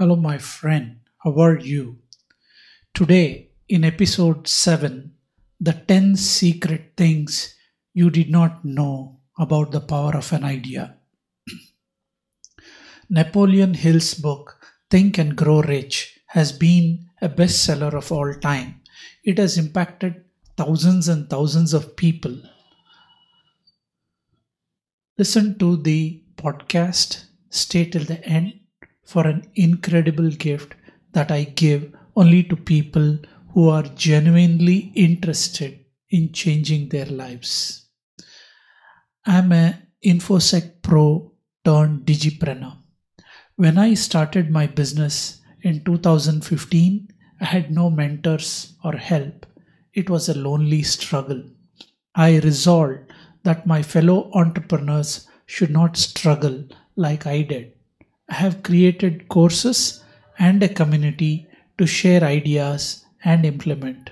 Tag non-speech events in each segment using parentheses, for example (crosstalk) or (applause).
Hello, my friend. How are you? Today, in episode 7, the 10 secret things you did not know about the power of an idea. (clears throat) Napoleon Hill's book, Think and Grow Rich, has been a bestseller of all time. It has impacted thousands and thousands of people. Listen to the podcast, stay till the end for an incredible gift that I give only to people who are genuinely interested in changing their lives. I'm a InfoSec Pro turned digipreneur. When I started my business in 2015, I had no mentors or help. It was a lonely struggle. I resolved that my fellow entrepreneurs should not struggle like I did. I have created courses and a community to share ideas and implement.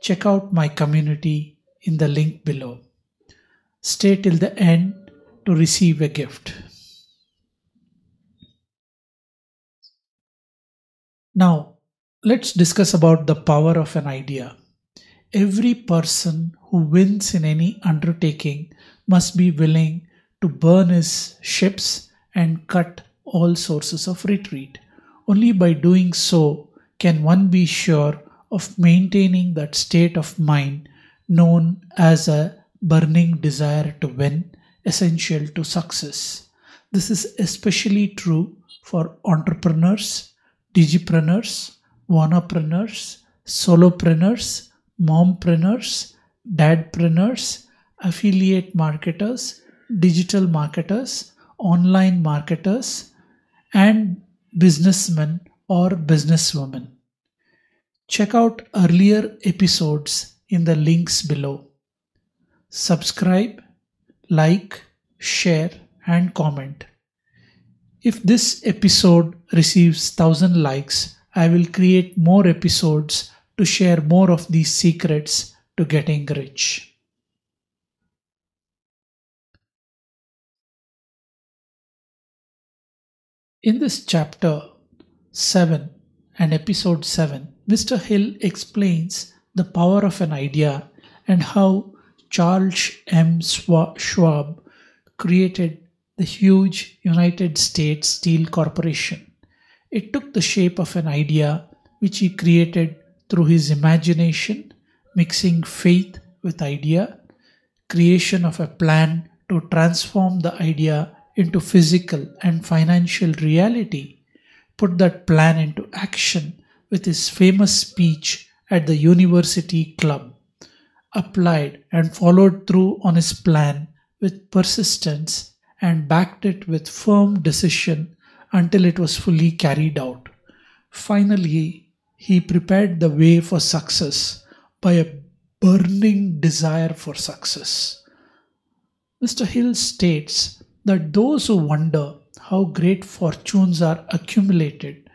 Check out my community in the link below. Stay till the end to receive a gift. Now, let's discuss about the power of an idea. Every person who wins in any undertaking must be willing to burn his ships and cut all sources of retreat. Only by doing so can one be sure of maintaining that state of mind known as a burning desire to win, essential to success. This is especially true for entrepreneurs, digipreneurs, wannapreneurs, solopreneurs, mompreneurs, dadpreneurs, affiliate marketers, digital marketers, online marketers, and businessmen or businesswomen. Check out earlier episodes in the links below. Subscribe, like, share, and comment. If this episode receives 1000 likes, I will create more episodes to share more of these secrets to getting rich. In this chapter 7 and episode 7, Mr. Hill explains the power of an idea and how Charles M. Schwab created the huge United States Steel Corporation. It took the shape of an idea which he created through his imagination, mixing faith with idea, creation of a plan to transform the idea into physical and financial reality, put that plan into action with his famous speech at the University Club, applied and followed through on his plan with persistence and backed it with firm decision until it was fully carried out. Finally, he prepared the way for success by a burning desire for success. Mr. Hill states that those who wonder how great fortunes are accumulated,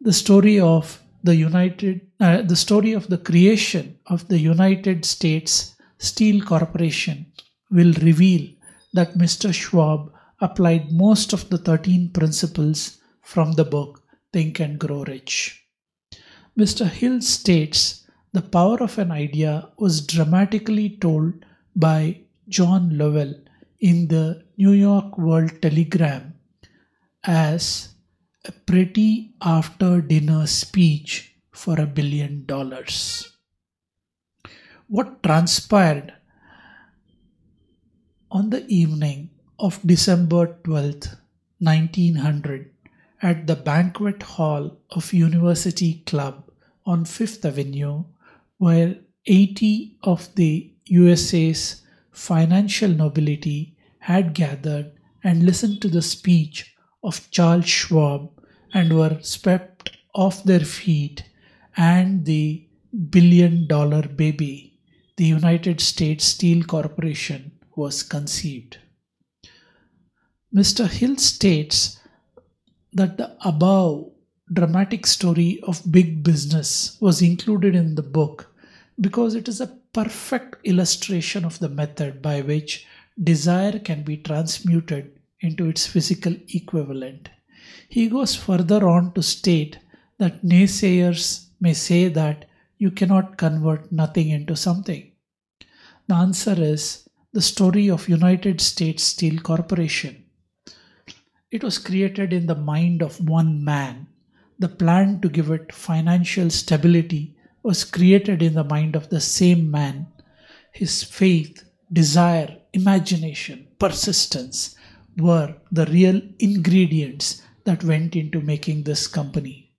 the story of the United, uh, the story of the creation of the United States Steel Corporation will reveal that Mr. Schwab applied most of the 13 principles from the book Think and Grow Rich. Mr. Hill states the power of an idea was dramatically told by John Lovell in the New York World Telegram as a pretty after dinner speech for a billion dollars. What transpired on the evening of December 12th, 1900, at the banquet hall of University Club on Fifth Avenue, where 80 of the USA's financial nobility had gathered and listened to the speech of Charles Schwab and were swept off their feet, and the billion dollar baby, the United States Steel Corporation, was conceived. Mr. Hill states that the above dramatic story of big business was included in the book because it is a perfect illustration of the method by which desire can be transmuted into its physical equivalent. He goes further on to state that naysayers may say that you cannot convert nothing into something. The answer is the story of United States Steel Corporation. It was created in the mind of one man. The plan to give it financial stability was created in the mind of the same man. His faith, desire, imagination, persistence were the real ingredients that went into making this company.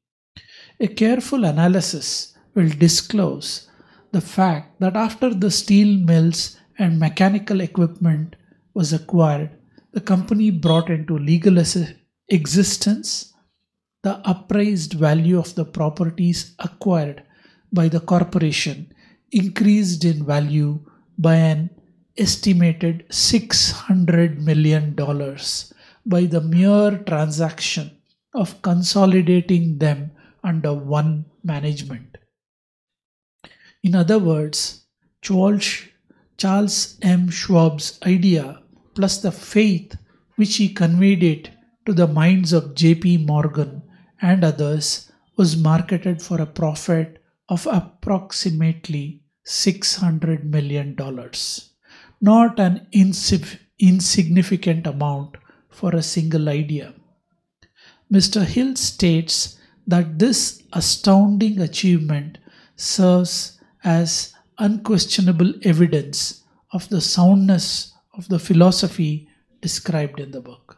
A careful analysis will disclose the fact that after the steel mills and mechanical equipment was acquired, the company brought into legal existence the appraised value of the properties acquired by the corporation increased in value by an estimated $600 million by the mere transaction of consolidating them under one management. In other words, Charles M. Schwab's idea plus the faith which he conveyed it to the minds of J.P. Morgan and others was marketed for a profit of approximately $600 million not an insignificant amount for a single idea. Mr. Hill states that this astounding achievement serves as unquestionable evidence of the soundness of the philosophy described in the book.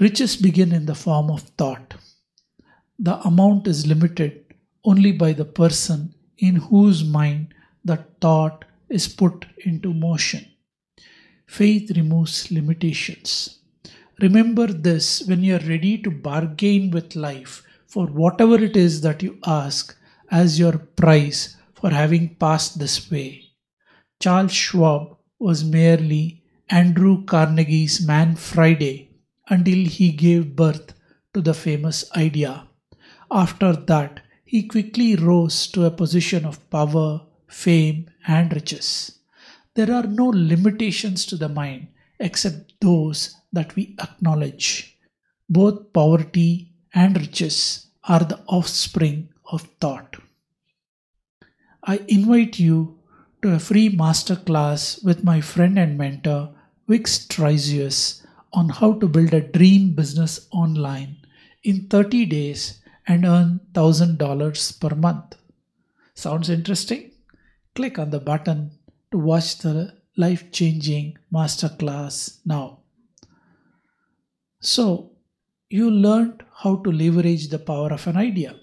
Riches begin in the form of thought. The amount is limited only by the person in whose mind the thought is put into motion. Faith removes limitations. Remember this when you are ready to bargain with life for whatever it is that you ask as your price for having passed this way. Charles Schwab was merely Andrew Carnegie's Man Friday until he gave birth to the famous idea. After that, he quickly rose to a position of power, fame, and riches. There are no limitations to the mind except those that we acknowledge. Both poverty and riches are the offspring of thought. I invite you to a free masterclass with my friend and mentor Vick Strizheus on how to build a dream business online in 30 days and earn $1000 per month. Sounds interesting? click on the button to watch the life changing masterclass now. So, you learned how to leverage the power of an idea.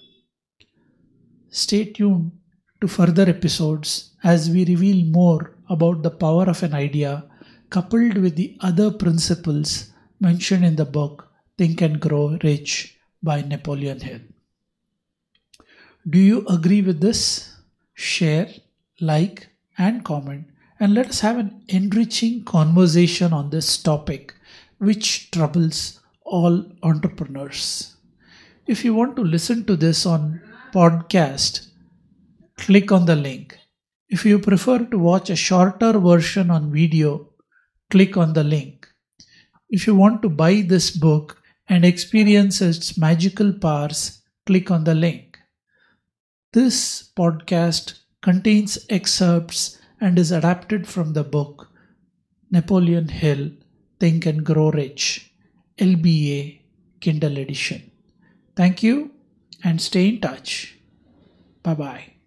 Stay tuned to further episodes as we reveal more about the power of an idea coupled with the other principles mentioned in the book Think and Grow Rich by Napoleon Hill. Do you agree with this? Share like, and comment, and let us have an enriching conversation on this topic, which troubles all entrepreneurs. If you want to listen to this on podcast, click on the link. If you prefer to watch a shorter version on video, click on the link. If you want to buy this book and experience its magical powers, click on the link. This podcast contains excerpts and is adapted from the book Napoleon Hill Think and Grow Rich, LBA Kindle Edition. Thank you and stay in touch. Bye bye.